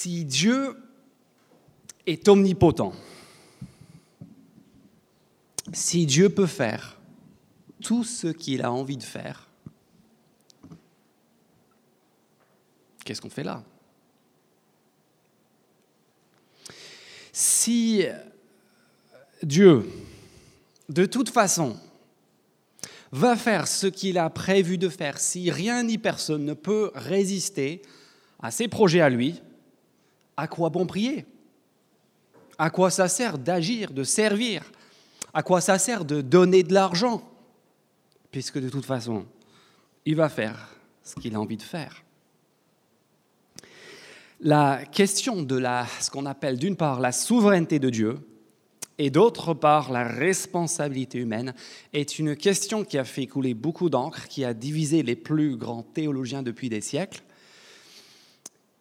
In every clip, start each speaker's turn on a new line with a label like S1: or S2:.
S1: Si Dieu est omnipotent, si Dieu peut faire tout ce qu'il a envie de faire, qu'est-ce qu'on fait là? Si Dieu, de toute façon, va faire ce qu'il a prévu de faire, si rien ni personne ne peut résister à ses projets à lui, à quoi bon prier? À quoi ça sert d'agir, de servir? À quoi ça sert de donner de l'argent? Puisque de toute façon, il va faire ce qu'il a envie de faire. La question de la, ce qu'on appelle d'une part la souveraineté de Dieu et d'autre part la responsabilité humaine est une question qui a fait couler beaucoup d'encre, qui a divisé les plus grands théologiens depuis des siècles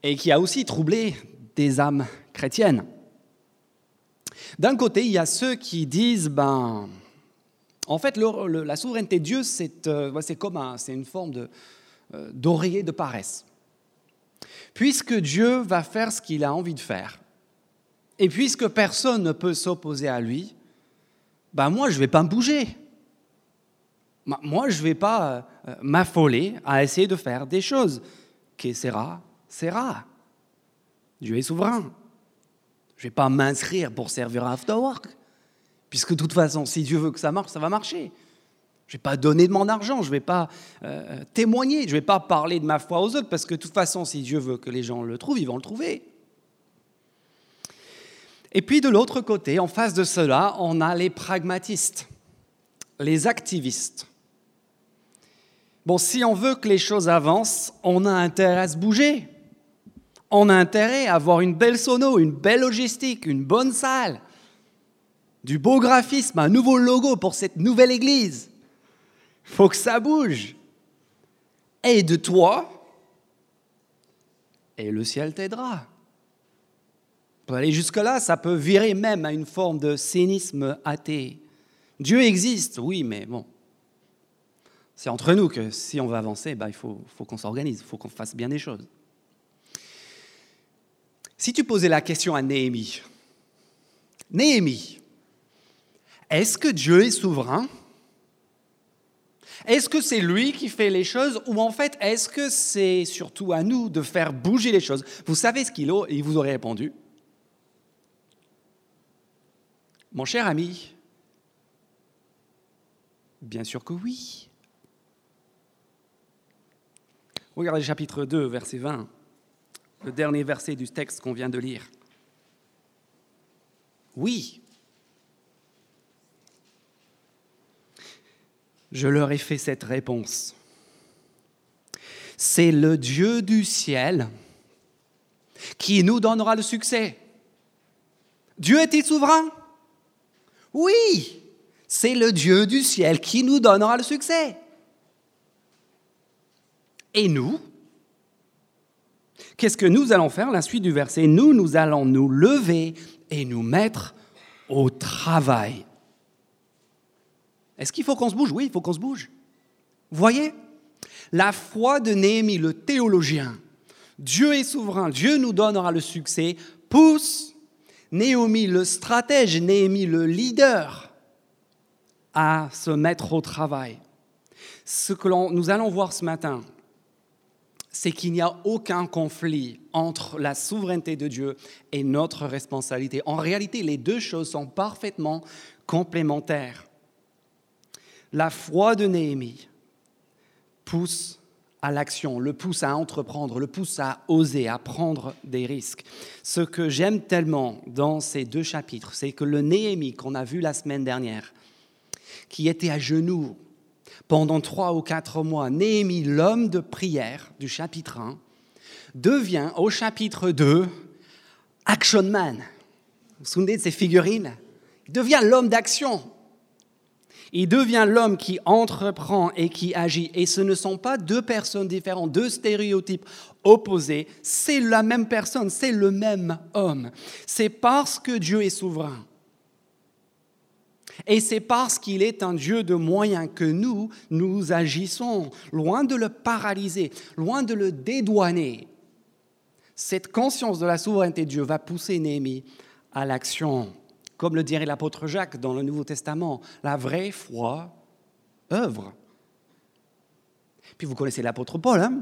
S1: et qui a aussi troublé des âmes chrétiennes. D'un côté, il y a ceux qui disent, ben, en fait, la souveraineté de Dieu, c'est euh, comme c'est une forme euh, d'oreiller de, paresse. Puisque Dieu va faire ce qu'il a envie de faire, et puisque personne ne peut s'opposer à lui, ben moi, je ne vais pas me bouger. Moi, je ne vais pas euh, m'affoler à essayer de faire des choses. Que sera, sera. Dieu est souverain. Je ne vais pas m'inscrire pour servir à Afterwork, puisque de toute façon, si Dieu veut que ça marche, ça va marcher. Je ne vais pas donner de mon argent, je ne vais pas euh, témoigner, je ne vais pas parler de ma foi aux autres, parce que de toute façon, si Dieu veut que les gens le trouvent, ils vont le trouver. Et puis de l'autre côté, en face de cela, on a les pragmatistes, les activistes. Bon, si on veut que les choses avancent, on a intérêt à se bouger on a intérêt à avoir une belle sono, une belle logistique, une bonne salle, du beau graphisme, un nouveau logo pour cette nouvelle église. Il faut que ça bouge. Aide-toi et le ciel t'aidera. Pour aller jusque-là, ça peut virer même à une forme de cynisme athée. Dieu existe, oui, mais bon. C'est entre nous que si on veut avancer, bah, il faut, faut qu'on s'organise, il faut qu'on fasse bien des choses. Si tu posais la question à Néhémie, Néhémie, est-ce que Dieu est souverain? Est-ce que c'est lui qui fait les choses ou en fait est-ce que c'est surtout à nous de faire bouger les choses? Vous savez ce qu'il il vous aurait répondu. Mon cher ami, bien sûr que oui. Regardez chapitre 2, verset 20 le dernier verset du texte qu'on vient de lire. Oui, je leur ai fait cette réponse. C'est le Dieu du ciel qui nous donnera le succès. Dieu est-il souverain? Oui, c'est le Dieu du ciel qui nous donnera le succès. Et nous, Qu'est-ce que nous allons faire? La suite du verset, nous, nous allons nous lever et nous mettre au travail. Est-ce qu'il faut qu'on se bouge? Oui, il faut qu'on se bouge. Vous voyez? La foi de Néhémie, le théologien, Dieu est souverain, Dieu nous donnera le succès, pousse Néhémie, le stratège, Néhémie, le leader, à se mettre au travail. Ce que nous allons voir ce matin, c'est qu'il n'y a aucun conflit entre la souveraineté de Dieu et notre responsabilité. En réalité, les deux choses sont parfaitement complémentaires. La foi de Néhémie pousse à l'action, le pousse à entreprendre, le pousse à oser, à prendre des risques. Ce que j'aime tellement dans ces deux chapitres, c'est que le Néhémie qu'on a vu la semaine dernière, qui était à genoux pendant trois ou quatre mois, Néhémie, l'homme de prière du chapitre 1, devient au chapitre 2 Action Man. Vous vous souvenez de ces figurines? Il devient l'homme d'action. Il devient l'homme qui entreprend et qui agit. Et ce ne sont pas deux personnes différentes, deux stéréotypes opposés. C'est la même personne, c'est le même homme. C'est parce que Dieu est souverain et c'est parce qu'il est un Dieu de moyens que nous, nous agissons, loin de le paralyser, loin de le dédouaner. Cette conscience de la souveraineté de Dieu va pousser Néhémie à l'action. Comme le dirait l'apôtre Jacques dans le Nouveau Testament, la vraie foi œuvre. Puis vous connaissez l'apôtre Paul, hein?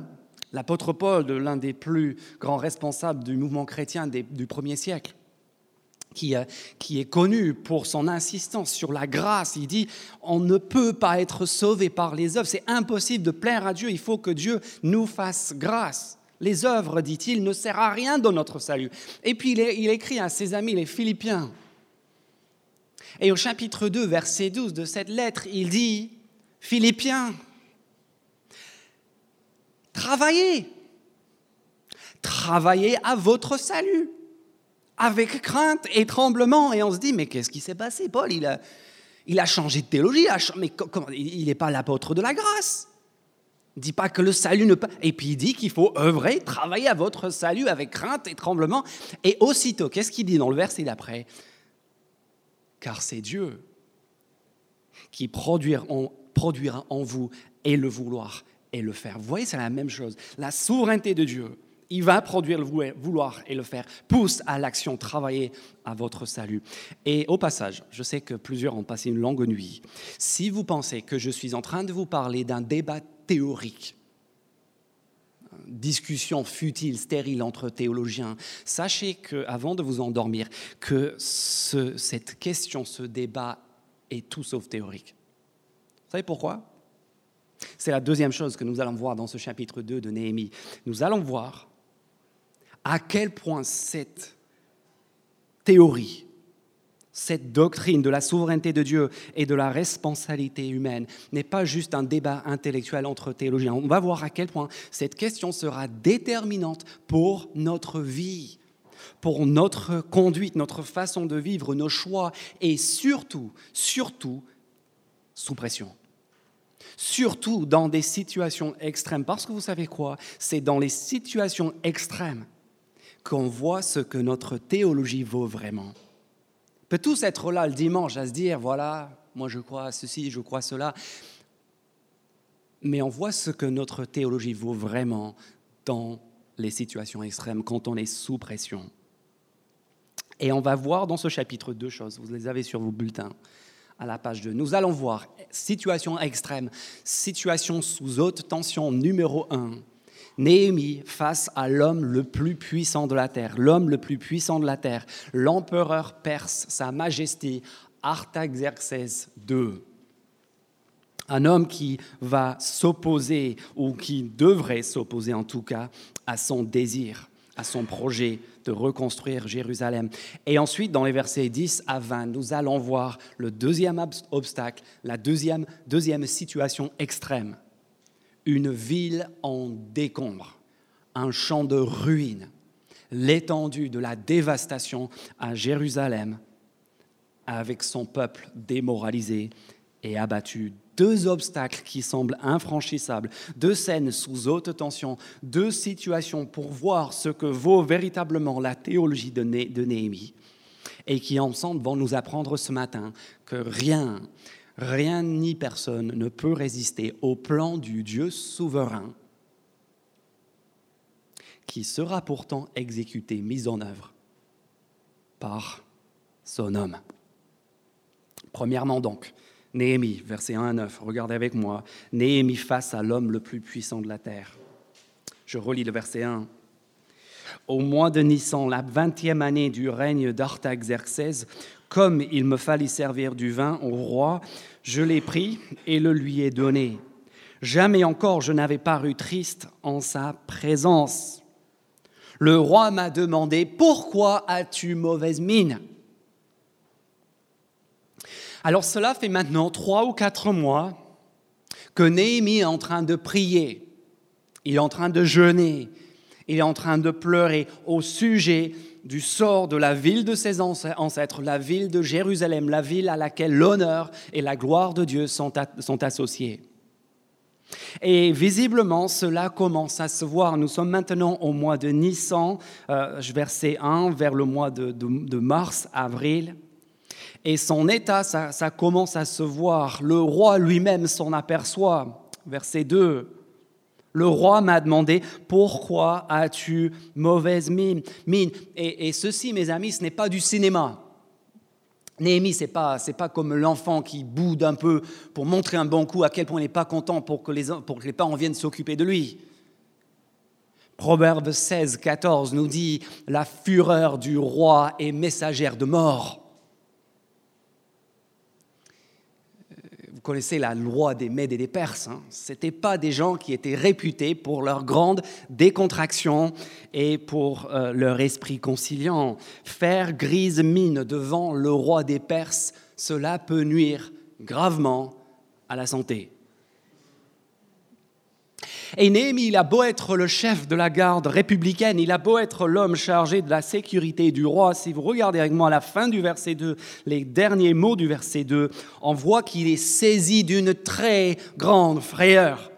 S1: L'apôtre Paul, l'un des plus grands responsables du mouvement chrétien du premier siècle. Euh, qui, est connu pour son insistance sur la grâce. Il dit, on ne peut pas être sauvé par les œuvres, c'est impossible de plaire à Dieu, il faut que Dieu nous fasse grâce. Les œuvres, dit-il, ne servent à rien dans notre salut. Et puis il écrit à ses amis, les Philippiens. Et au chapitre 2, verset 12 de cette lettre, il dit, Philippiens, travaillez, travaillez à votre salut avec crainte et tremblement. Et on se dit, mais qu'est-ce qui s'est passé, Paul? Il a, il a changé de théologie, mais comment, il n'est pas l'apôtre de la grâce. Il dit pas que le salut ne. Et puis il dit qu'il faut œuvrer, travailler à votre salut avec crainte et tremblement. Et aussitôt, qu'est-ce qu'il dit dans le verset d'après? Car c'est Dieu qui produira en, produira en vous et le vouloir et le faire. Vous voyez, c'est la même chose. La souveraineté de Dieu il va produire le vouloir et le faire, pousse à l'action, travailler à votre salut. Et au passage, je sais que plusieurs ont passé une longue nuit. Si vous pensez que je suis en train de vous parler d'un débat théorique, discussion futile, stérile entre théologiens, sachez que, avant de vous endormir, que cette question, ce débat est tout sauf théorique. Vous savez pourquoi? C'est la deuxième chose que nous allons voir dans ce chapitre 2 de Néhémie. Nous allons voir à quel point cette théorie, cette doctrine de la souveraineté de Dieu et de la responsabilité humaine n'est pas juste un débat intellectuel entre théologiens. On va voir à quel point cette question sera déterminante pour notre vie, pour notre conduite, notre façon de vivre, nos choix et surtout, surtout, sous pression. Surtout dans des situations extrêmes. Parce que vous savez quoi? C'est dans les situations extrêmes qu'on voit ce que notre théologie vaut vraiment. On peut tous être là le dimanche à se dire, voilà, moi je crois à ceci, je crois à cela, mais on voit ce que notre théologie vaut vraiment dans les situations extrêmes, quand on est sous pression. Et on va voir dans ce chapitre deux choses, vous les avez sur vos bulletins à la page 2. Nous allons voir situation extrême, situation sous haute tension numéro 1 Néhémie face à l'homme le plus puissant de la terre, l'homme le plus puissant de la terre, l'empereur perse, sa majesté, Artaxerxès II. Un homme qui va s'opposer, ou qui devrait s'opposer en tout cas, à son désir, à son projet de reconstruire Jérusalem. Et ensuite, dans les versets 10 à 20, nous allons voir le deuxième obstacle, la deuxième, deuxième situation extrême une ville en décombre, un champ de ruines, l'étendue de la dévastation à Jérusalem, avec son peuple démoralisé et abattu. Deux obstacles qui semblent infranchissables, deux scènes sous haute tension, deux situations pour voir ce que vaut véritablement la théologie de, Néhémie, et qui ensemble vont nous apprendre ce matin que rien, rien ni personne ne peut résister au plan du Dieu souverain qui sera pourtant exécuté, mis en œuvre par son homme. Premièrement donc, Néhémie, verset 1 à 9, regardez avec moi, Néhémie face à l'homme le plus puissant de la terre. Je relis le verset 1. Au mois de Nissan, la vingtième année du règne d'Artaxerxès, comme il me fallait servir du vin au roi, je l'ai pris et le lui ai donné. Jamais encore je n'avais paru triste en sa présence. Le roi m'a demandé, pourquoi as-tu mauvaise mine? Alors cela fait maintenant trois ou quatre mois que Néhémie est en train de prier, il est en train de jeûner, il est en train de pleurer au sujet du sort de la ville de ses ancêtres, la ville de Jérusalem, la ville à laquelle l'honneur et la gloire de Dieu sont, associés. Et visiblement, cela commence à se voir. Nous sommes maintenant au mois de Nissan, euh, verset 1, vers le mois de, mars, avril. Et son état, ça, ça commence à se voir. Le roi lui-même s'en aperçoit. Verset 2. Le roi m'a demandé pourquoi as-tu mauvaise mine, et ceci, mes amis, ce n'est pas du cinéma. Néhémie, ce n'est pas, pas comme l'enfant qui boude un peu pour montrer un bon coup à quel point il n'est pas content pour que, les, pour que les parents viennent s'occuper de lui. Proverbe 16, 14 nous dit La fureur du roi est messagère de mort. Connaissez la loi des Mèdes et des Perses. Hein. Ce n'étaient pas des gens qui étaient réputés pour leur grande décontraction et pour euh, leur esprit conciliant. Faire grise mine devant le roi des Perses, cela peut nuire gravement à la santé. Et Néhémie, il a beau être le chef de la garde républicaine, il a beau être l'homme chargé de la sécurité du roi, si vous regardez avec moi à la fin du verset 2, les derniers mots du verset 2, on voit qu'il est saisi d'une très grande frayeur.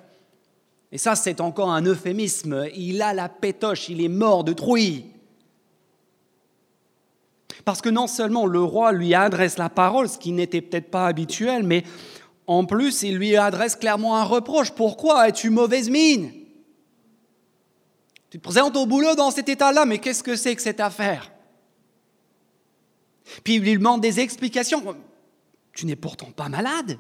S1: Et ça, c'est encore un euphémisme. Il a la pétoche, il est mort de trouille. Parce que non seulement le roi lui adresse la parole, ce qui n'était peut-être pas habituel, mais en plus, il lui adresse clairement un reproche. Pourquoi as-tu mauvaise mine? Tu te présentes au boulot dans cet état-là, mais qu'est-ce que c'est que cette affaire? Puis il lui demande des explications. Tu n'es pourtant pas malade.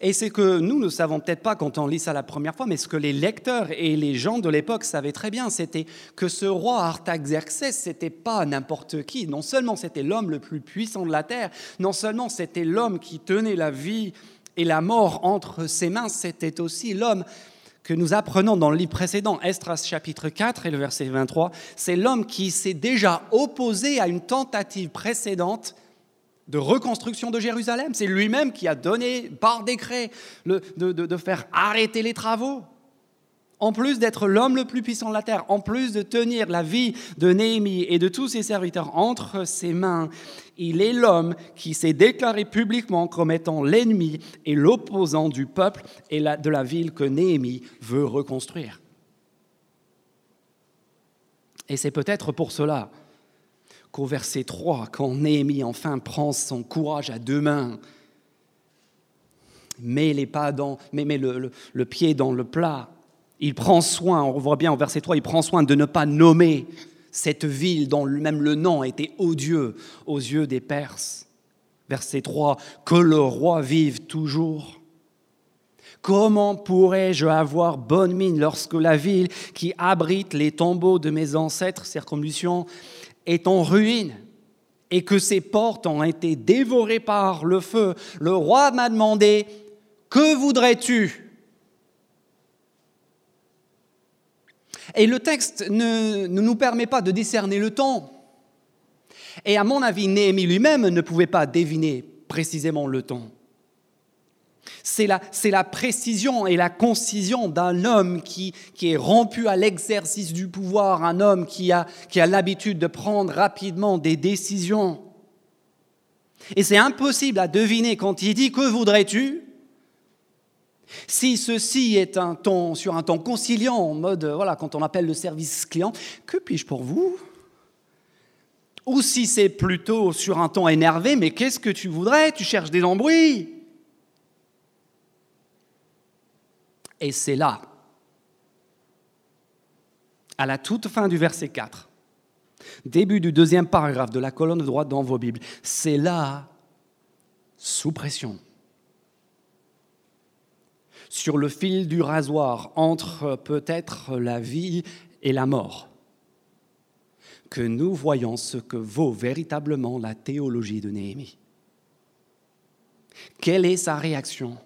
S1: Et c'est que nous ne savons peut-être pas quand on lit ça la première fois, mais ce que les lecteurs et les gens de l'époque savaient très bien, c'était que ce roi Artaxerxès, c'était pas n'importe qui. Non seulement c'était l'homme le plus puissant de la terre, non seulement c'était l'homme qui tenait la vie et la mort entre ses mains, c'était aussi l'homme que nous apprenons dans le livre précédent, Estras chapitre 4 et le verset 23, c'est l'homme qui s'est déjà opposé à une tentative précédente de reconstruction de Jérusalem. C'est lui-même qui a donné par décret de, faire arrêter les travaux. En plus d'être l'homme le plus puissant de la terre, en plus de tenir la vie de Néhémie et de tous ses serviteurs entre ses mains, il est l'homme qui s'est déclaré publiquement comme étant l'ennemi et l'opposant du peuple et de la ville que Néhémie veut reconstruire. Et c'est peut-être pour cela qu'au verset 3, quand Néhémie enfin prend son courage à deux mains, met, le, pied dans le plat, il prend soin, on voit bien au verset 3, il prend soin de ne pas nommer cette ville dont même le nom était odieux aux yeux des Perses. Verset 3, que le roi vive toujours. Comment pourrais-je avoir bonne mine lorsque la ville qui abrite les tombeaux de mes ancêtres, circonvolution, est en ruine et que ses portes ont été dévorées par le feu, le roi m'a demandé, que voudrais-tu? Et le texte ne, nous permet pas de discerner le temps. Et à mon avis, Néhémie lui-même ne pouvait pas deviner précisément le temps. C'est la, précision et la concision d'un homme qui, est rompu à l'exercice du pouvoir, un homme qui a, qui a l'habitude de prendre rapidement des décisions. Et c'est impossible à deviner quand il dit Que voudrais-tu? Si ceci est un ton, sur un ton conciliant, en mode, voilà, quand on appelle le service client, que puis-je pour vous? Ou si c'est plutôt sur un ton énervé, mais qu'est-ce que tu voudrais? Tu cherches des embrouilles? Et c'est là, à la toute fin du verset 4, début du deuxième paragraphe de la colonne droite dans vos Bibles, c'est là, sous pression, sur le fil du rasoir entre peut-être la vie et la mort, que nous voyons ce que vaut véritablement la théologie de Néhémie. Quelle est sa réaction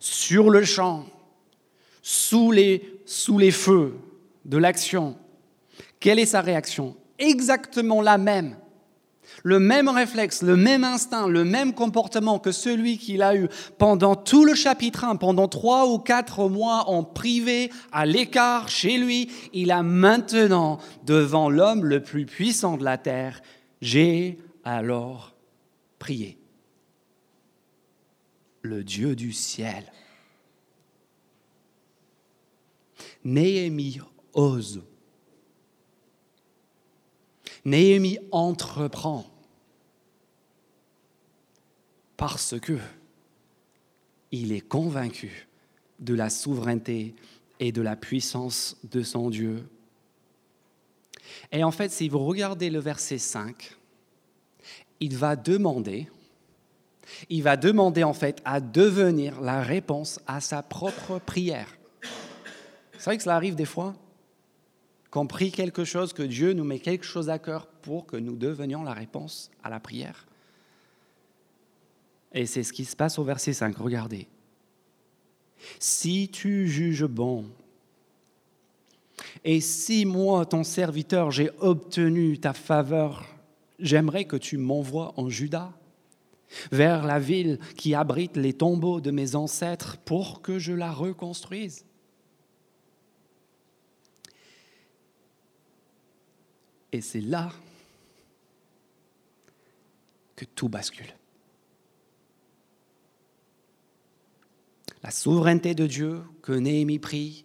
S1: sur le champ, sous les, feux de l'action, quelle est sa réaction? Exactement la même. Le même réflexe, le même instinct, le même comportement que celui qu'il a eu pendant tout le chapitre 1, pendant trois ou quatre mois en privé, à l'écart, chez lui, il a maintenant devant l'homme le plus puissant de la terre. J'ai alors prié le Dieu du ciel. Néhémie ose. Néhémie entreprend parce que il est convaincu de la souveraineté et de la puissance de son Dieu. Et en fait, si vous regardez le verset 5, il va demander, il va demander en fait à devenir la réponse à sa propre prière. C'est vrai que cela arrive des fois, qu'on prie quelque chose, que Dieu nous met quelque chose à cœur pour que nous devenions la réponse à la prière. Et c'est ce qui se passe au verset 5. Regardez. Si tu juges bon, et si moi, ton serviteur, j'ai obtenu ta faveur, j'aimerais que tu m'envoies en Juda, vers la ville qui abrite les tombeaux de mes ancêtres, pour que je la reconstruise. Et c'est là que tout bascule. La souveraineté de Dieu que Néhémie prie,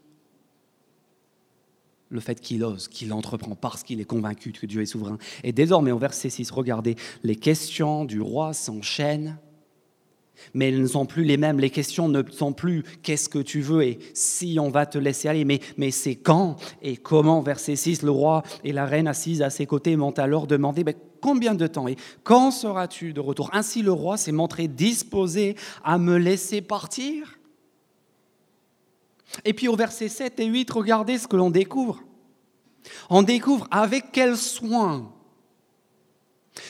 S1: le fait qu'il ose, qu'il entreprend parce qu'il est convaincu que Dieu est souverain. Et désormais, au verset 6, regardez, les questions du roi s'enchaînent, mais elles ne sont plus les mêmes. Les questions ne sont plus qu'est-ce que tu veux? et si on va te laisser aller, mais, mais c'est quand? et comment? Verset 6, le roi et la reine assises à ses côtés m'ont alors demandé combien de temps et quand seras-tu de retour? Ainsi le roi s'est montré disposé à me laisser partir. Et puis au verset 7 et 8, regardez ce que l'on découvre. On découvre avec quel soin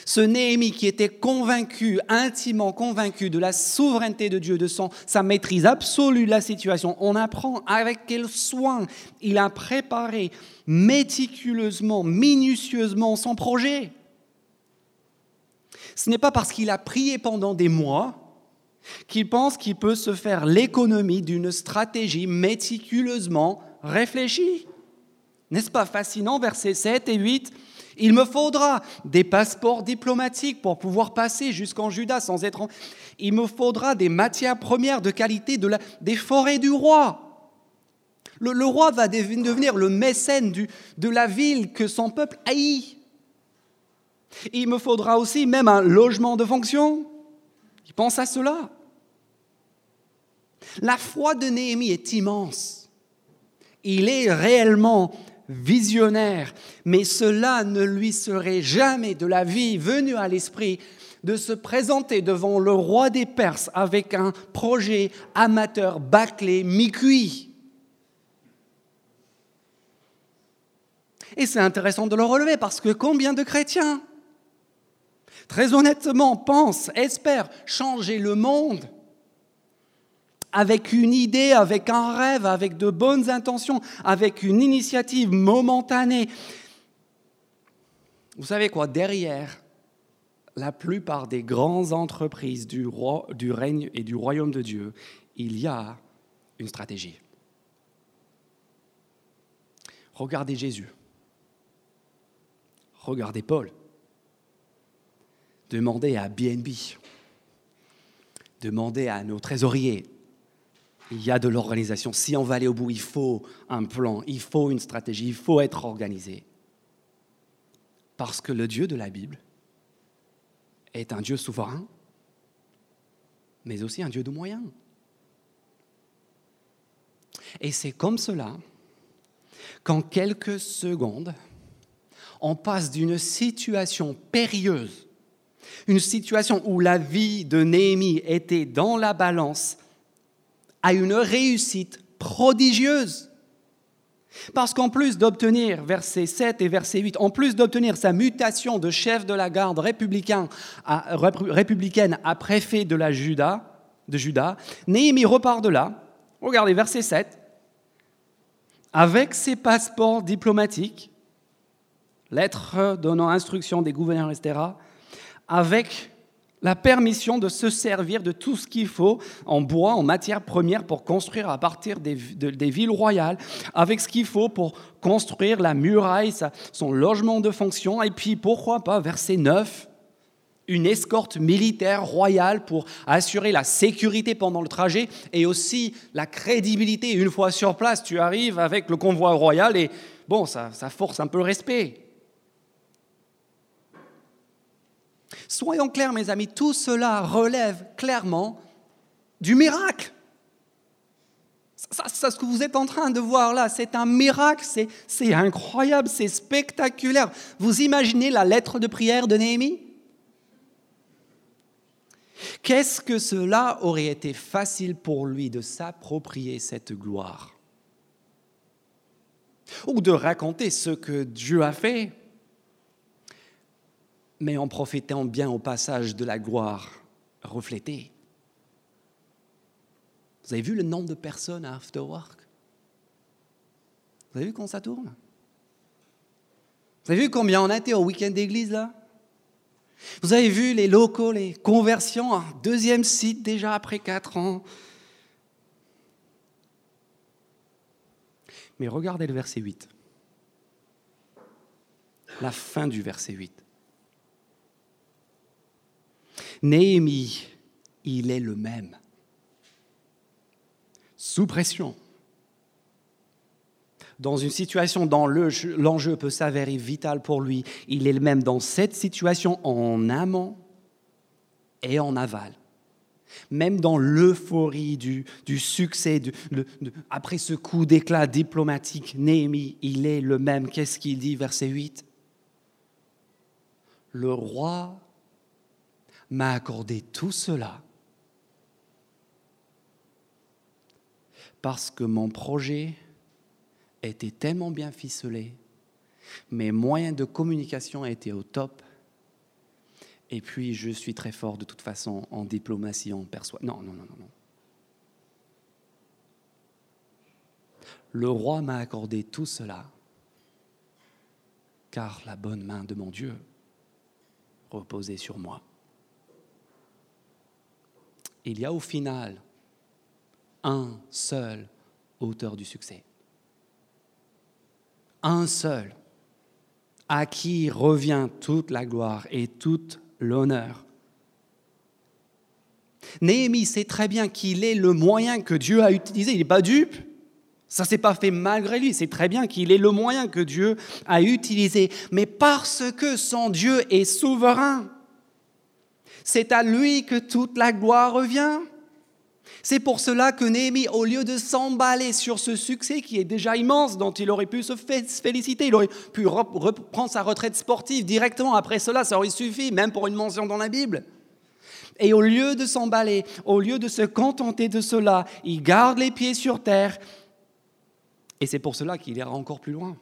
S1: ce Néhémie qui était convaincu, intimement convaincu de la souveraineté de Dieu, de son, sa maîtrise absolue de la situation, on apprend avec quel soin il a préparé méticuleusement, minutieusement son projet. Ce n'est pas parce qu'il a prié pendant des mois qu'il pense qu'il peut se faire l'économie d'une stratégie méticuleusement réfléchie. N'est-ce pas fascinant, versets 7 et 8 Il me faudra des passeports diplomatiques pour pouvoir passer jusqu'en Juda sans être... En... Il me faudra des matières premières de qualité des forêts du roi. Le, roi va devenir le mécène de la ville que son peuple haït. Il me faudra aussi même un logement de fonction. Il pense à cela. La foi de Néhémie est immense. Il est réellement visionnaire, mais cela ne lui serait jamais de la vie venu à l'esprit de se présenter devant le roi des Perses avec un projet amateur bâclé, mi-cuit. Et c'est intéressant de le relever parce que combien de chrétiens très honnêtement, pense, espère changer le monde avec une idée, avec un rêve, avec de bonnes intentions, avec une initiative momentanée. Vous savez quoi, derrière la plupart des grandes entreprises du, règne et du royaume de Dieu, il y a une stratégie. Regardez Jésus. Regardez Paul. Demandez à BNB, demandez à nos trésoriers. Il y a de l'organisation. Si on va aller au bout, il faut un plan, il faut une stratégie, il faut être organisé. Parce que le Dieu de la Bible est un Dieu souverain, mais aussi un Dieu de moyens. Et c'est comme cela qu'en quelques secondes, on passe d'une situation périlleuse une situation où la vie de Néhémie était dans la balance, à une réussite prodigieuse. Parce qu'en plus d'obtenir, verset 7 et verset 8, en plus d'obtenir sa mutation de chef de la garde républicaine à préfet de la Juda, de Néhémie repart de là, regardez verset 7, avec ses passeports diplomatiques, lettres donnant instruction des gouverneurs, etc., avec la permission de se servir de tout ce qu'il faut en bois, en matière première pour construire à partir des, villes royales, avec ce qu'il faut pour construire la muraille, son logement de fonction, et puis pourquoi pas, verset 9, une escorte militaire royale pour assurer la sécurité pendant le trajet et aussi la crédibilité. Une fois sur place, tu arrives avec le convoi royal et bon, ça, ça force un peu le respect. Soyons clairs, mes amis, tout cela relève clairement du miracle. Ça, ce que vous êtes en train de voir là, c'est un miracle, c'est incroyable, c'est spectaculaire. Vous imaginez la lettre de prière de Néhémie? Qu'est-ce que cela aurait été facile pour lui de s'approprier cette gloire? Ou de raconter ce que Dieu a fait, mais en profitant bien au passage de la gloire reflétée. Vous avez vu le nombre de personnes à Afterwork? Vous avez vu comment ça tourne? Vous avez vu combien on a été au week-end d'église là? Vous avez vu les locaux, les conversions, un deuxième site déjà après quatre ans? Mais regardez le verset 8. La fin du verset 8. Néhémie, il est le même sous pression, dans une situation dont l'enjeu peut s'avérer vital pour lui, il est le même dans cette situation en amont et en aval. Même dans l'euphorie du, succès, après ce coup d'éclat diplomatique, Néhémie, il est le même. Qu'est-ce qu'il dit, verset 8 Le roi m'a accordé tout cela parce que mon projet était tellement bien ficelé, mes moyens de communication étaient au top, et puis je suis très fort de toute façon en diplomatie, en persuasion. Non, non, non, non, non. Le roi m'a accordé tout cela, car la bonne main de mon Dieu reposait sur moi. Il y a au final un seul auteur du succès. Un seul, à qui revient toute la gloire et tout l'honneur. Néhémie sait très bien qu'il est le moyen que Dieu a utilisé. Il n'est pas dupe. Ça ne s'est pas fait malgré lui. C'est très bien qu'il est le moyen que Dieu a utilisé. Mais parce que son Dieu est souverain, c'est à lui que toute la gloire revient. C'est pour cela que Néhémie, au lieu de s'emballer sur ce succès qui est déjà immense, dont il aurait pu se féliciter, il aurait pu reprendre sa retraite sportive directement après cela, ça aurait suffi, même pour une mention dans la Bible. Et au lieu de s'emballer, au lieu de se contenter de cela, il garde les pieds sur terre. Et c'est pour cela qu'il ira encore plus loin.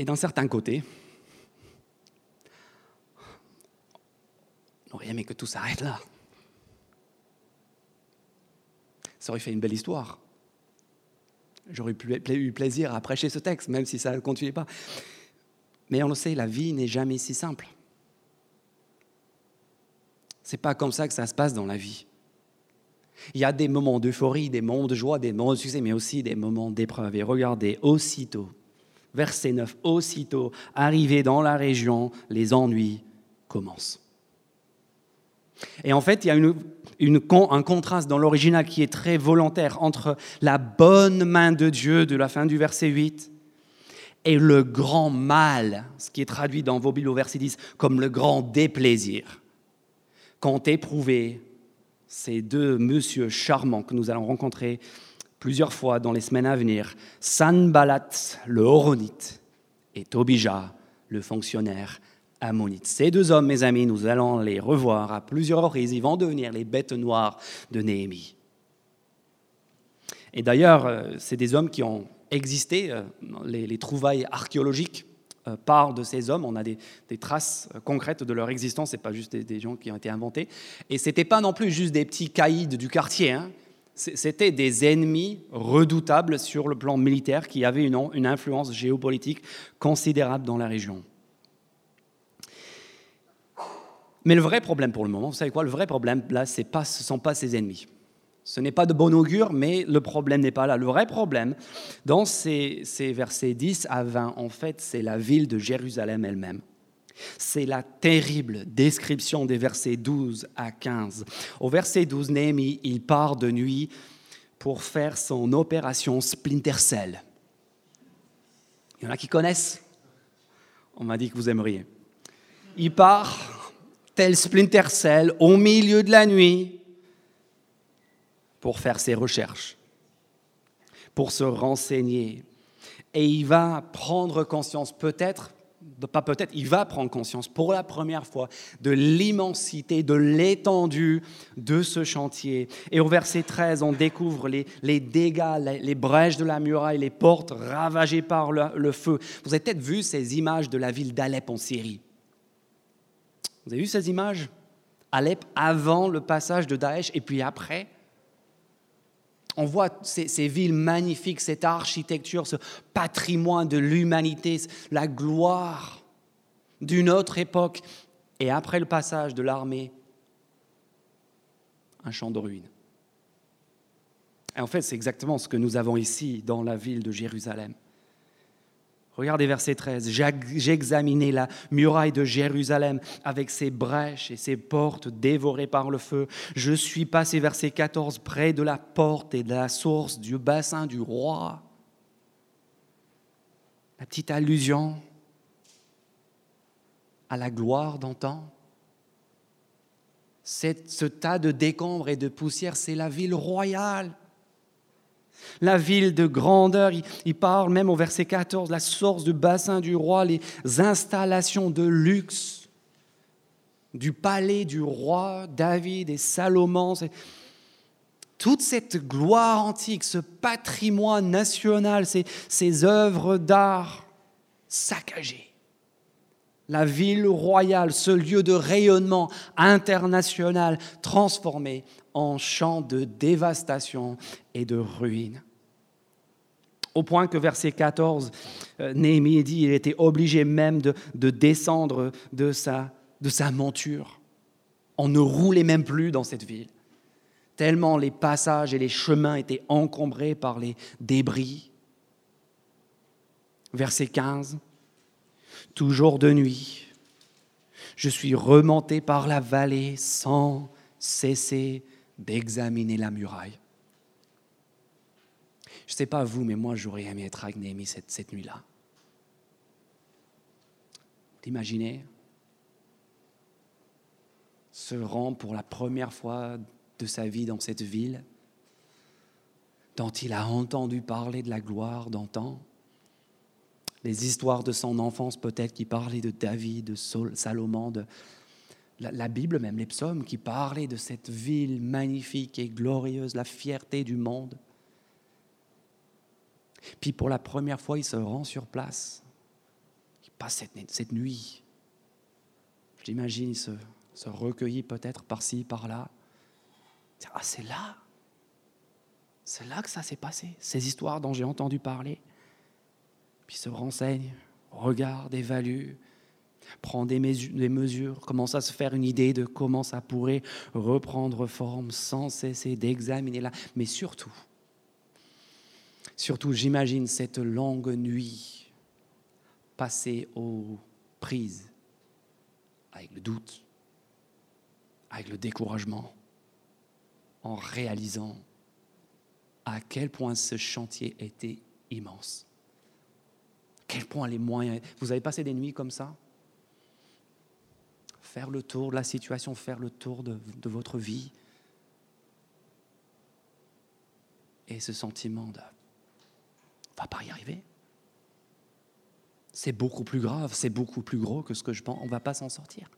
S1: Et d'un certain côté, On aimé que tout s'arrête là. Ça aurait fait une belle histoire. J'aurais eu plaisir à prêcher ce texte, même si ça ne continuait pas. Mais on le sait, la vie n'est jamais si simple. C'est pas comme ça que ça se passe dans la vie. Il y a des moments d'euphorie, des moments de joie, des moments de succès, mais aussi des moments d'épreuve. Et regardez, aussitôt, verset 9, aussitôt, arrivé dans la région, les ennuis commencent. Et en fait, il y a un contraste dans l'original qui est très volontaire entre la bonne main de Dieu de la fin du verset 8 et le grand mal, ce qui est traduit dans vos au verset 10 comme le grand déplaisir. Quand éprouvés ces deux messieurs charmants que nous allons rencontrer plusieurs fois dans les semaines à venir, Sanbalat le Horonite et Tobija le fonctionnaire ces deux hommes, mes amis, nous allons les revoir à plusieurs reprises. Ils vont devenir les bêtes noires de Néhémie. Et d'ailleurs, euh, c'est des hommes qui ont existé. Euh, les, trouvailles archéologiques euh, parlent de ces hommes. On a des, traces concrètes de leur existence. Ce pas juste des, gens qui ont été inventés. Et ce n'étaient pas non plus juste des petits caïds du quartier. Hein. C'était des ennemis redoutables sur le plan militaire qui avaient une influence géopolitique considérable dans la région. Mais le vrai problème pour le moment, vous savez quoi Le vrai problème, là, pas, ce ne sont pas ses ennemis. Ce n'est pas de bon augure, mais le problème n'est pas là. Le vrai problème, dans ces, ces versets 10 à 20, en fait, c'est la ville de Jérusalem elle-même. C'est la terrible description des versets 12 à 15. Au verset 12, Néhémie, il part de nuit pour faire son opération Splinter Cell. Il y en a qui connaissent On m'a dit que vous aimeriez. Il part tel Splinter Cell, au milieu de la nuit, pour faire ses recherches, pour se renseigner. Et il va prendre conscience, peut-être, pas peut-être, il va prendre conscience pour la première fois de l'immensité, de l'étendue de ce chantier. Et au verset 13, on découvre les, dégâts, les, brèches de la muraille, les portes ravagées par le, le feu. Vous avez peut-être vu ces images de la ville d'Alep en Syrie. Vous avez vu ces images? Alep avant le passage de Daesh et puis après? On voit ces, villes magnifiques, cette architecture, ce patrimoine de l'humanité, la gloire d'une autre époque. Et après le passage de l'armée, un champ de ruines. Et en fait, c'est exactement ce que nous avons ici dans la ville de Jérusalem. Regardez verset 13. J'ai examiné la muraille de Jérusalem avec ses brèches et ses portes dévorées par le feu. Je suis passé, verset 14, près de la porte et de la source du bassin du roi. La petite allusion à la gloire d'antan. Ce tas de décombres et de poussière, c'est la ville royale. La ville de grandeur, il, parle même au verset 14, la source du bassin du roi, les installations de luxe du palais du roi David et Salomon. Toute cette gloire antique, ce patrimoine national, ces, ces œuvres d'art saccagées la ville royale, ce lieu de rayonnement international transformé en champ de dévastation et de ruine. Au point que verset 14, euh, Néhémie dit il était obligé même de, descendre de sa, de sa monture. On ne roulait même plus dans cette ville, tellement les passages et les chemins étaient encombrés par les débris. Verset 15, toujours de nuit, je suis remonté par la vallée sans cesser d'examiner la muraille. Je ne sais pas vous, mais moi j'aurais aimé être avec cette, cette nuit-là. T'imaginez se rend pour la première fois de sa vie dans cette ville dont il a entendu parler de la gloire d'antan, les histoires de son enfance peut-être qui parlaient de David, de Salomon, de la, Bible même, les psaumes qui parlaient de cette ville magnifique et glorieuse, la fierté du monde. Puis pour la première fois, il se rend sur place. Il passe cette, nuit. Je l'imagine, il se, se recueillit peut-être par-ci, par-là. Ah, c'est là. C'est là que ça s'est passé, ces histoires dont j'ai entendu parler puis se renseigne, regarde, évalue, prend des, mesures, commence à se faire une idée de comment ça pourrait reprendre forme sans cesser d'examiner là. Mais surtout, surtout, j'imagine cette longue nuit passée aux prises avec le doute, avec le découragement, en réalisant à quel point ce chantier était immense quel point les moyens. Vous avez passé des nuits comme ça? Faire le tour de la situation, faire le tour de, votre vie. Et ce sentiment de on va pas y arriver. C'est beaucoup plus grave, c'est beaucoup plus gros que ce que je pense. On ne va pas s'en sortir.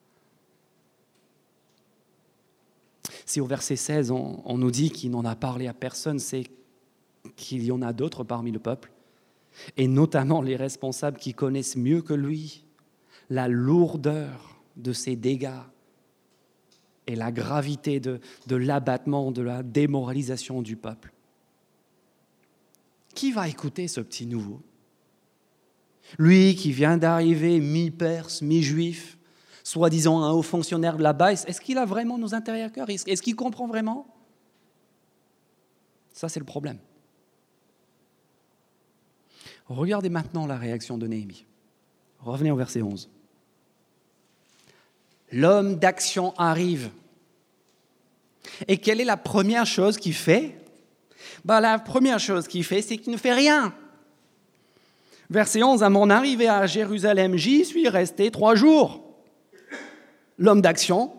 S1: Si au verset 16, on, on nous dit qu'il n'en a parlé à personne, c'est qu'il y en a d'autres parmi le peuple et notamment les responsables qui connaissent mieux que lui la lourdeur de ces dégâts et la gravité de, l'abattement, de la démoralisation du peuple. Qui va écouter ce petit nouveau? Lui qui vient d'arriver, mi-perse, mi-juif, soi-disant un haut fonctionnaire de la base, est-ce qu'il a vraiment nos intérêts à cœur Est-ce qu'il comprend vraiment? Ça, c'est le problème. Regardez maintenant la réaction de Néhémie. Revenez au verset 11. L'homme d'action arrive. Et quelle est la première chose qu'il fait? Bah, La première chose qu'il fait, c'est qu'il ne fait rien. Verset 11, à mon arrivée à Jérusalem, j'y suis resté trois jours. l'homme d'action,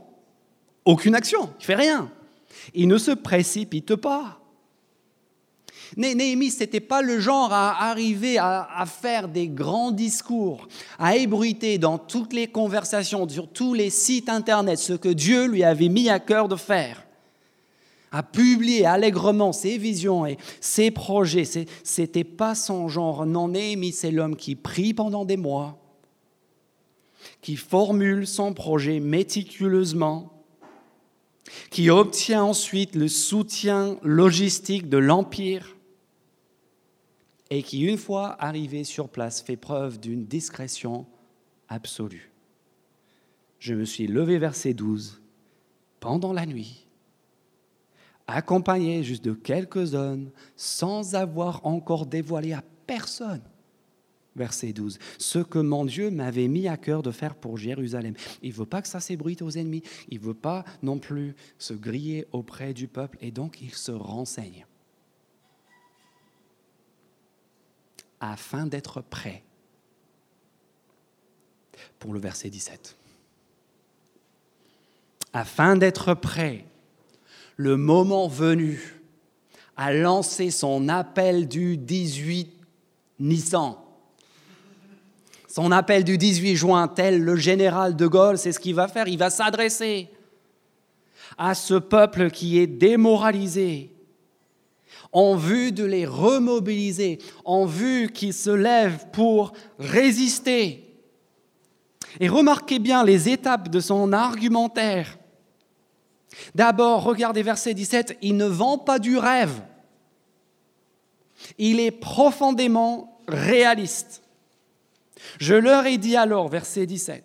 S1: aucune action, il fait rien. Il ne se précipite pas. Néhémie, ce n'était pas le genre à arriver à, faire des grands discours, à ébruiter dans toutes les conversations, sur tous les sites internet, ce que Dieu lui avait mis à cœur de faire, à publier allègrement ses visions et ses projets. Ce n'était pas son genre. Non, Néhémie, c'est l'homme qui prie pendant des mois, qui formule son projet méticuleusement, qui obtient ensuite le soutien logistique de l'Empire et qui, une fois arrivé sur place, fait preuve d'une discrétion absolue. Je me suis levé verset 12 pendant la nuit, accompagné juste de quelques hommes, sans avoir encore dévoilé à personne verset 12, ce que mon Dieu m'avait mis à cœur de faire pour Jérusalem. Il ne veut pas que ça s'ébruite aux ennemis, il ne veut pas non plus se griller auprès du peuple, et donc il se renseigne. afin d'être prêt pour le verset 17. Afin d'être prêt, le moment venu, à lancer son appel du 18 Nissan. Son appel du 18 juin, tel le général de Gaulle, c'est ce qu'il va faire. Il va s'adresser à ce peuple qui est démoralisé, en vue de les remobiliser, en vue qu'ils se lèvent pour résister. Et remarquez bien les étapes de son argumentaire. D'abord, regardez verset 17, il ne vend pas du rêve. Il est profondément réaliste. Je leur ai dit alors, verset 17,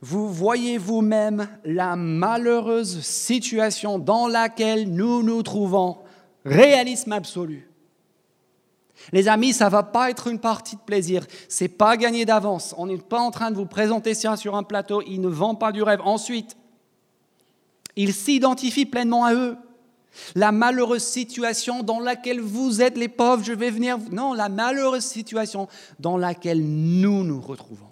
S1: vous voyez vous-même la malheureuse situation dans laquelle nous nous trouvons Réalisme absolu. Les amis, ça va pas être une partie de plaisir. C'est pas gagné d'avance. On n'est pas en train de vous présenter ça sur un plateau. Il ne vend pas du rêve. Ensuite, il s'identifie pleinement à eux. La malheureuse situation dans laquelle vous êtes les pauvres, je vais venir. Non, la malheureuse situation dans laquelle nous nous retrouvons.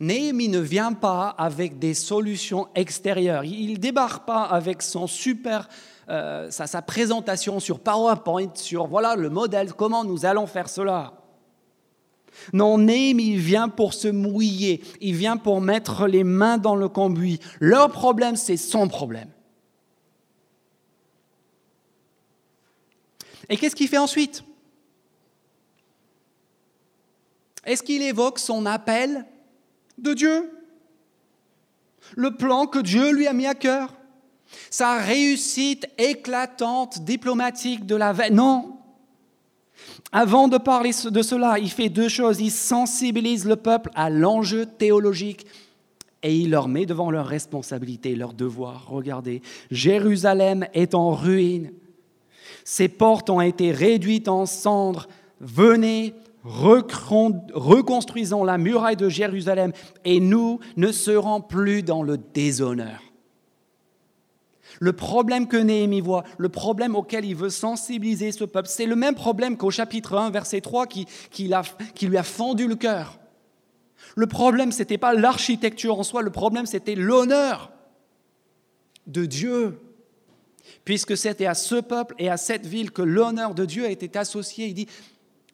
S1: Néhémie ne vient pas avec des solutions extérieures. Il ne débarque pas avec son super euh, sa, présentation sur PowerPoint, sur voilà le modèle, comment nous allons faire cela. Non, Néhémie vient pour se mouiller, il vient pour mettre les mains dans le cambouis. Leur problème, c'est son problème. Et qu'est-ce qu'il fait ensuite? Est-ce qu'il évoque son appel de Dieu? Le plan que Dieu lui a mis à cœur? Sa réussite éclatante diplomatique de la veille. Non. Avant de parler de cela, il fait deux choses. Il sensibilise le peuple à l'enjeu théologique et il leur met devant leurs responsabilités, leurs devoirs. Regardez, Jérusalem est en ruine. Ses portes ont été réduites en cendres. Venez, reconstruisons la muraille de Jérusalem et nous ne serons plus dans le déshonneur. Le problème que Néhémie voit, le problème auquel il veut sensibiliser ce peuple, c'est le même problème qu'au chapitre 1, verset 3, qui, qui, qui lui a fendu le cœur. Le problème, ce n'était pas l'architecture en soi, le problème, c'était l'honneur de Dieu. Puisque c'était à ce peuple et à cette ville que l'honneur de Dieu était associé. Il dit,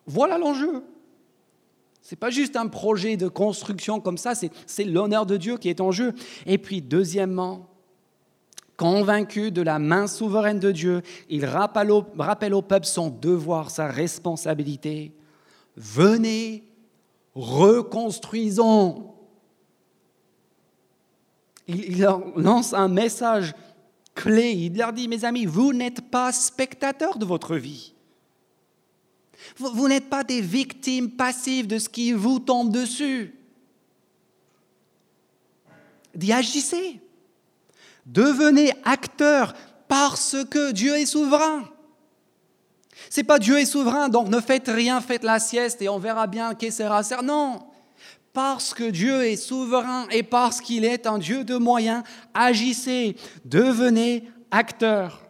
S1: voilà l'enjeu. Ce n'est pas juste un projet de construction comme ça, c'est l'honneur de Dieu qui est en jeu. Et puis, deuxièmement, Convaincu de la main souveraine de Dieu, il rappelle au, peuple son devoir, sa responsabilité. Venez, reconstruisons. Il, leur lance un message Il leur dit, mes amis, vous n'êtes pas spectateurs de votre vie. Vous, n'êtes pas des victimes passives de ce qui vous tombe dessus. D'y agissez. Devenez acteur parce que Dieu est souverain. C'est pas Dieu est souverain, donc ne faites rien, faites la sieste et on verra bien qui sera. Non, parce que Dieu est souverain et parce qu'il est un Dieu de moyens, agissez, devenez acteur.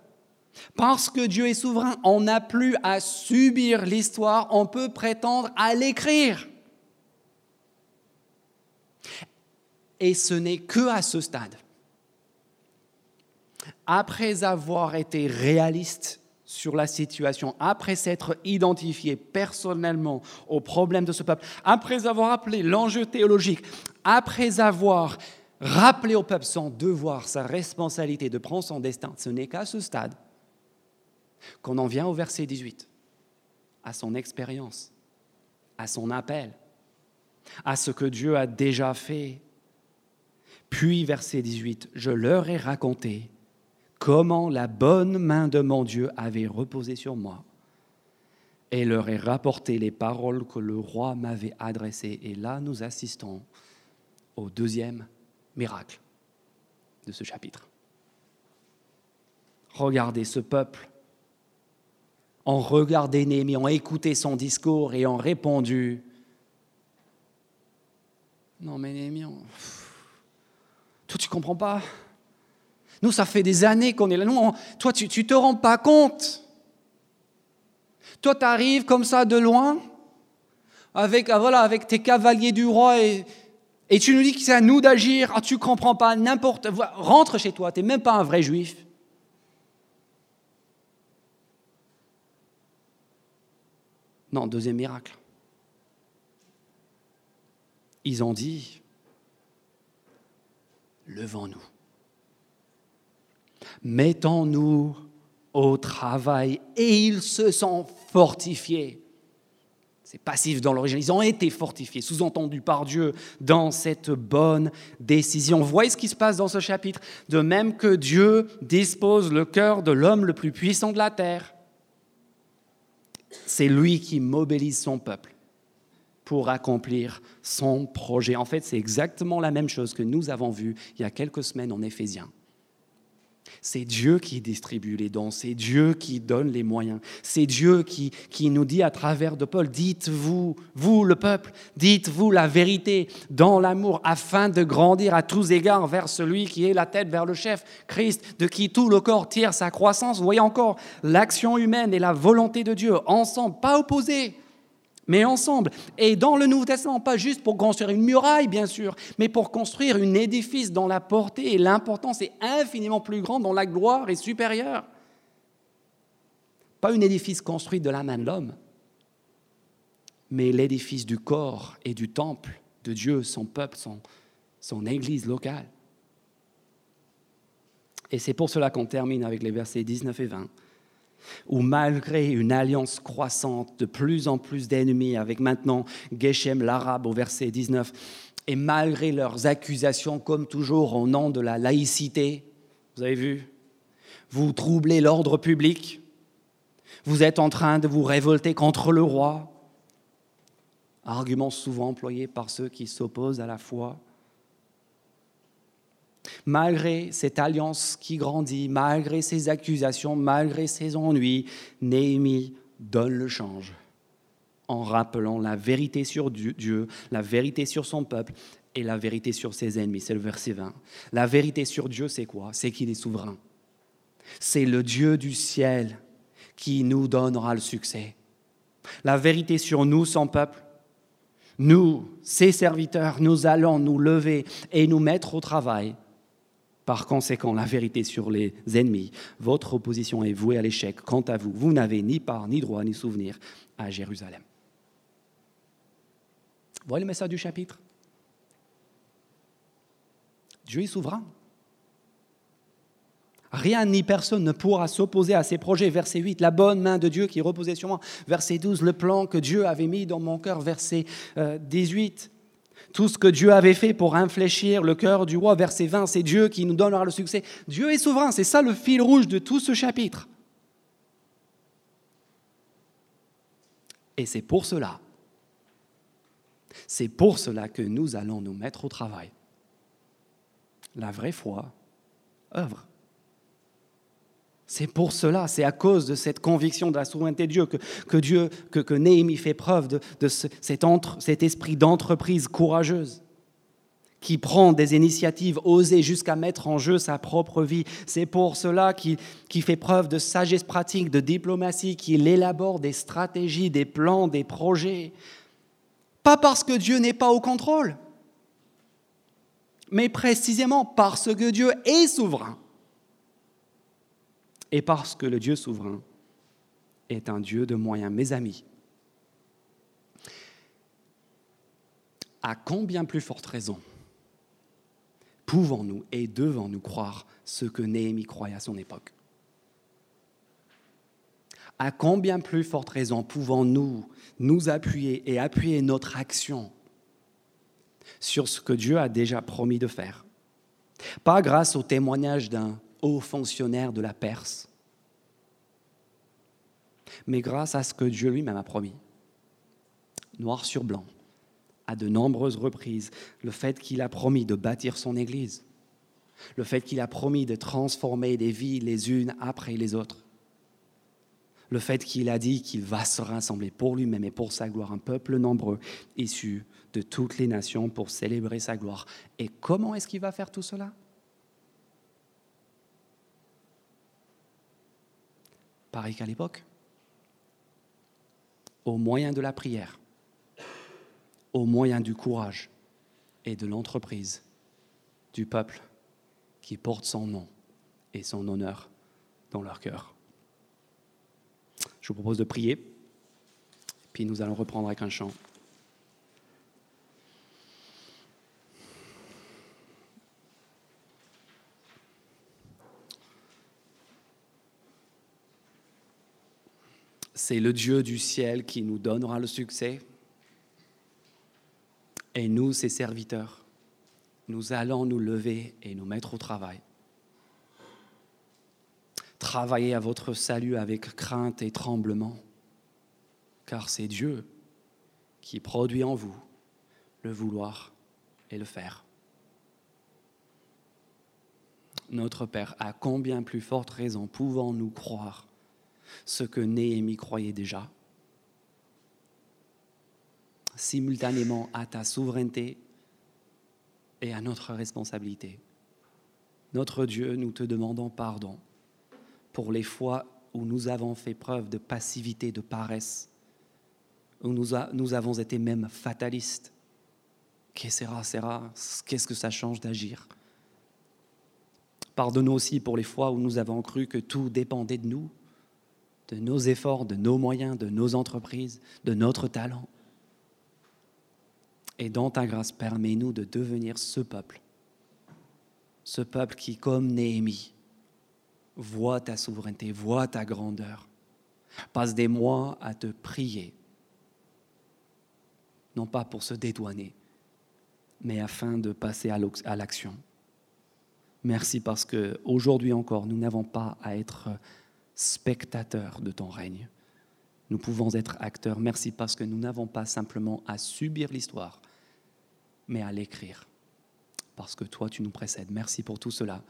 S1: Parce que Dieu est souverain, on n'a plus à subir l'histoire, on peut prétendre à l'écrire. Et ce n'est que à ce stade, après avoir été réaliste sur la situation, après s'être identifié personnellement au problème de ce peuple, après avoir appelé l'enjeu théologique, après avoir rappelé au peuple son devoir, sa responsabilité de prendre son destin, ce n'est qu'à ce stade qu'on en vient au verset 18, à son expérience, à son appel, à ce que Dieu a déjà fait. Puis, verset 18, je leur ai raconté comment la bonne main de mon Dieu avait reposé sur moi et leur ai rapporté les paroles que le roi m'avait adressées. Et là, nous assistons au deuxième miracle de ce chapitre. Regardez ce peuple. ont regardé Néhémie, ont écouté son discours et ont répondu Non, mais Néhémie, toi, tu comprends pas? Nous, ça fait des années qu'on est là. Toi, tu ne te rends pas compte. Toi, tu arrives comme ça de loin, avec, ah, voilà, avec tes cavaliers du roi, et, tu nous dis que c'est à nous d'agir. Ah, tu ne comprends pas, n'importe. Rentre chez toi, tu n'es même pas un vrai juif. Non, deuxième miracle. Ils ont dit, levons-nous mettons-nous au travail. Et ils se sont fortifiés. C'est passif dans l'origine. Ils ont été fortifiés, sous-entendu par Dieu, dans cette bonne décision. Vous voyez ce qui se passe dans ce chapitre De même que Dieu dispose le cœur de l'homme le plus puissant de la terre, c'est lui qui mobilise son peuple pour accomplir son projet. En fait, c'est exactement la même chose que nous avons vu il y a quelques semaines en Éphésiens. C'est Dieu qui distribue les dons, c'est Dieu qui donne les moyens, c'est Dieu qui, qui nous dit à travers de Paul, dites-vous, vous le peuple, dites-vous la vérité dans l'amour afin de grandir à tous égards vers celui qui est la tête, vers le chef, Christ, de qui tout le corps tire sa croissance. Vous voyez encore l'action humaine et la volonté de Dieu ensemble, pas opposés mais ensemble. Et dans le Nouveau Testament, pas juste pour construire une muraille, bien sûr, mais pour construire un édifice dont la portée et l'importance est infiniment plus grande, dont la gloire est supérieure. Pas un édifice construit de la main de l'homme, mais l'édifice du corps et du temple de Dieu, son peuple, son, son église locale. Et c'est pour cela qu'on termine avec les versets 19 et 20 où malgré une alliance croissante de plus en plus d'ennemis, avec maintenant Geshem l'arabe au verset 19, et malgré leurs accusations, comme toujours, au nom de la laïcité, vous avez vu, vous troublez l'ordre public, vous êtes en train de vous révolter contre le roi, argument souvent employé par ceux qui s'opposent à la foi. Malgré cette alliance qui grandit, malgré ces accusations, malgré ces ennuis, Néhémie donne le change en rappelant la vérité sur Dieu, la vérité sur son peuple et la vérité sur ses ennemis. C'est le verset 20. La vérité sur Dieu, c'est quoi? C'est qu'il est souverain. C'est le Dieu du ciel qui nous donnera le succès. La vérité sur nous, son peuple, nous, ses serviteurs, nous allons nous lever et nous mettre au travail par conséquent, la vérité sur les ennemis, votre opposition est vouée à l'échec. Quant à vous, vous n'avez ni part, ni droit, ni souvenir à Jérusalem. Voyez le message du chapitre Dieu est souverain. Rien ni personne ne pourra s'opposer à ses projets. Verset 8, la bonne main de Dieu qui reposait sur moi. Verset 12, le plan que Dieu avait mis dans mon cœur. Verset 18, euh, tout ce que Dieu avait fait pour infléchir le cœur du roi, verset 20, c'est Dieu qui nous donnera le succès. Dieu est souverain, c'est ça le fil rouge de tout ce chapitre. Et c'est pour cela, c'est pour cela que nous allons nous mettre au travail. La vraie foi œuvre. C'est pour cela, c'est à cause de cette conviction de la souveraineté de Dieu que, Dieu, que, que, Néhémie fait preuve de, cet esprit d'entreprise courageuse qui prend des initiatives osées jusqu'à mettre en jeu sa propre vie. C'est pour cela qu'il fait preuve de sagesse pratique, de diplomatie, qu'il élabore des stratégies, des plans, des projets. Pas parce que Dieu n'est pas au contrôle, mais précisément parce que Dieu est souverain. Et parce que le Dieu souverain est un Dieu de moyens. Mes amis, à combien plus forte raison pouvons-nous et devons-nous croire ce que Néhémie croyait à son époque? À combien plus forte raison pouvons-nous nous appuyer et appuyer notre action sur ce que Dieu a déjà promis de faire? Pas grâce au témoignage d'un haut fonctionnaire de la Perse, mais grâce à ce que Dieu lui-même a promis. Noir sur blanc, à de nombreuses reprises, le fait qu'il a promis de bâtir son Église, le fait qu'il a promis de transformer des vies les unes après les autres, le fait qu'il a dit qu'il va se rassembler pour lui-même et pour sa gloire, un peuple nombreux issu de toutes les nations pour célébrer sa gloire. Et comment est-ce qu'il va faire tout cela? Pareil qu'à l'époque, au moyen de la prière, au moyen du courage et de l'entreprise du peuple qui porte son nom et son honneur dans leur cœur. Je vous propose de prier, puis nous allons reprendre avec un chant. C'est le Dieu du ciel qui nous donnera le succès. Et nous, ses serviteurs, nous allons nous lever et nous mettre au travail. Travaillez à votre salut avec crainte et tremblement, car c'est Dieu qui produit en vous le vouloir et le faire. Notre Père, à combien plus forte raison pouvons-nous croire ce que Néhémie croyait déjà simultanément à ta souveraineté et à notre responsabilité. Notre Dieu, nous te demandons pardon pour les fois où nous avons fait preuve de passivité, de paresse, où nous, avons été même fatalistes. Qu'est-ce Qu'est-ce que ça change d'agir? Pardonne-nous aussi pour les fois où nous avons cru que tout dépendait de nous, de nos efforts, de nos moyens, de nos entreprises, de notre talent. Et dans ta grâce, permets-nous de devenir ce peuple, ce peuple qui, comme Néhémie, vois ta souveraineté, vois ta grandeur. Passe des mois à te prier, non pas pour se dédouaner, mais afin de passer à l'action. Merci parce que aujourd'hui encore, nous n'avons pas à être spectateurs de ton règne. Nous pouvons être acteurs. Merci parce que nous n'avons pas simplement à subir l'histoire, mais à l'écrire. Parce que toi, tu nous précèdes. Merci pour tout cela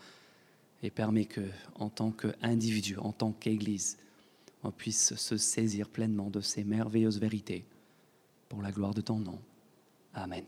S1: et permet que, en tant qu'individu, en tant qu'Église, on puisse se saisir pleinement de ces merveilleuses vérités pour la gloire de ton nom. Amen.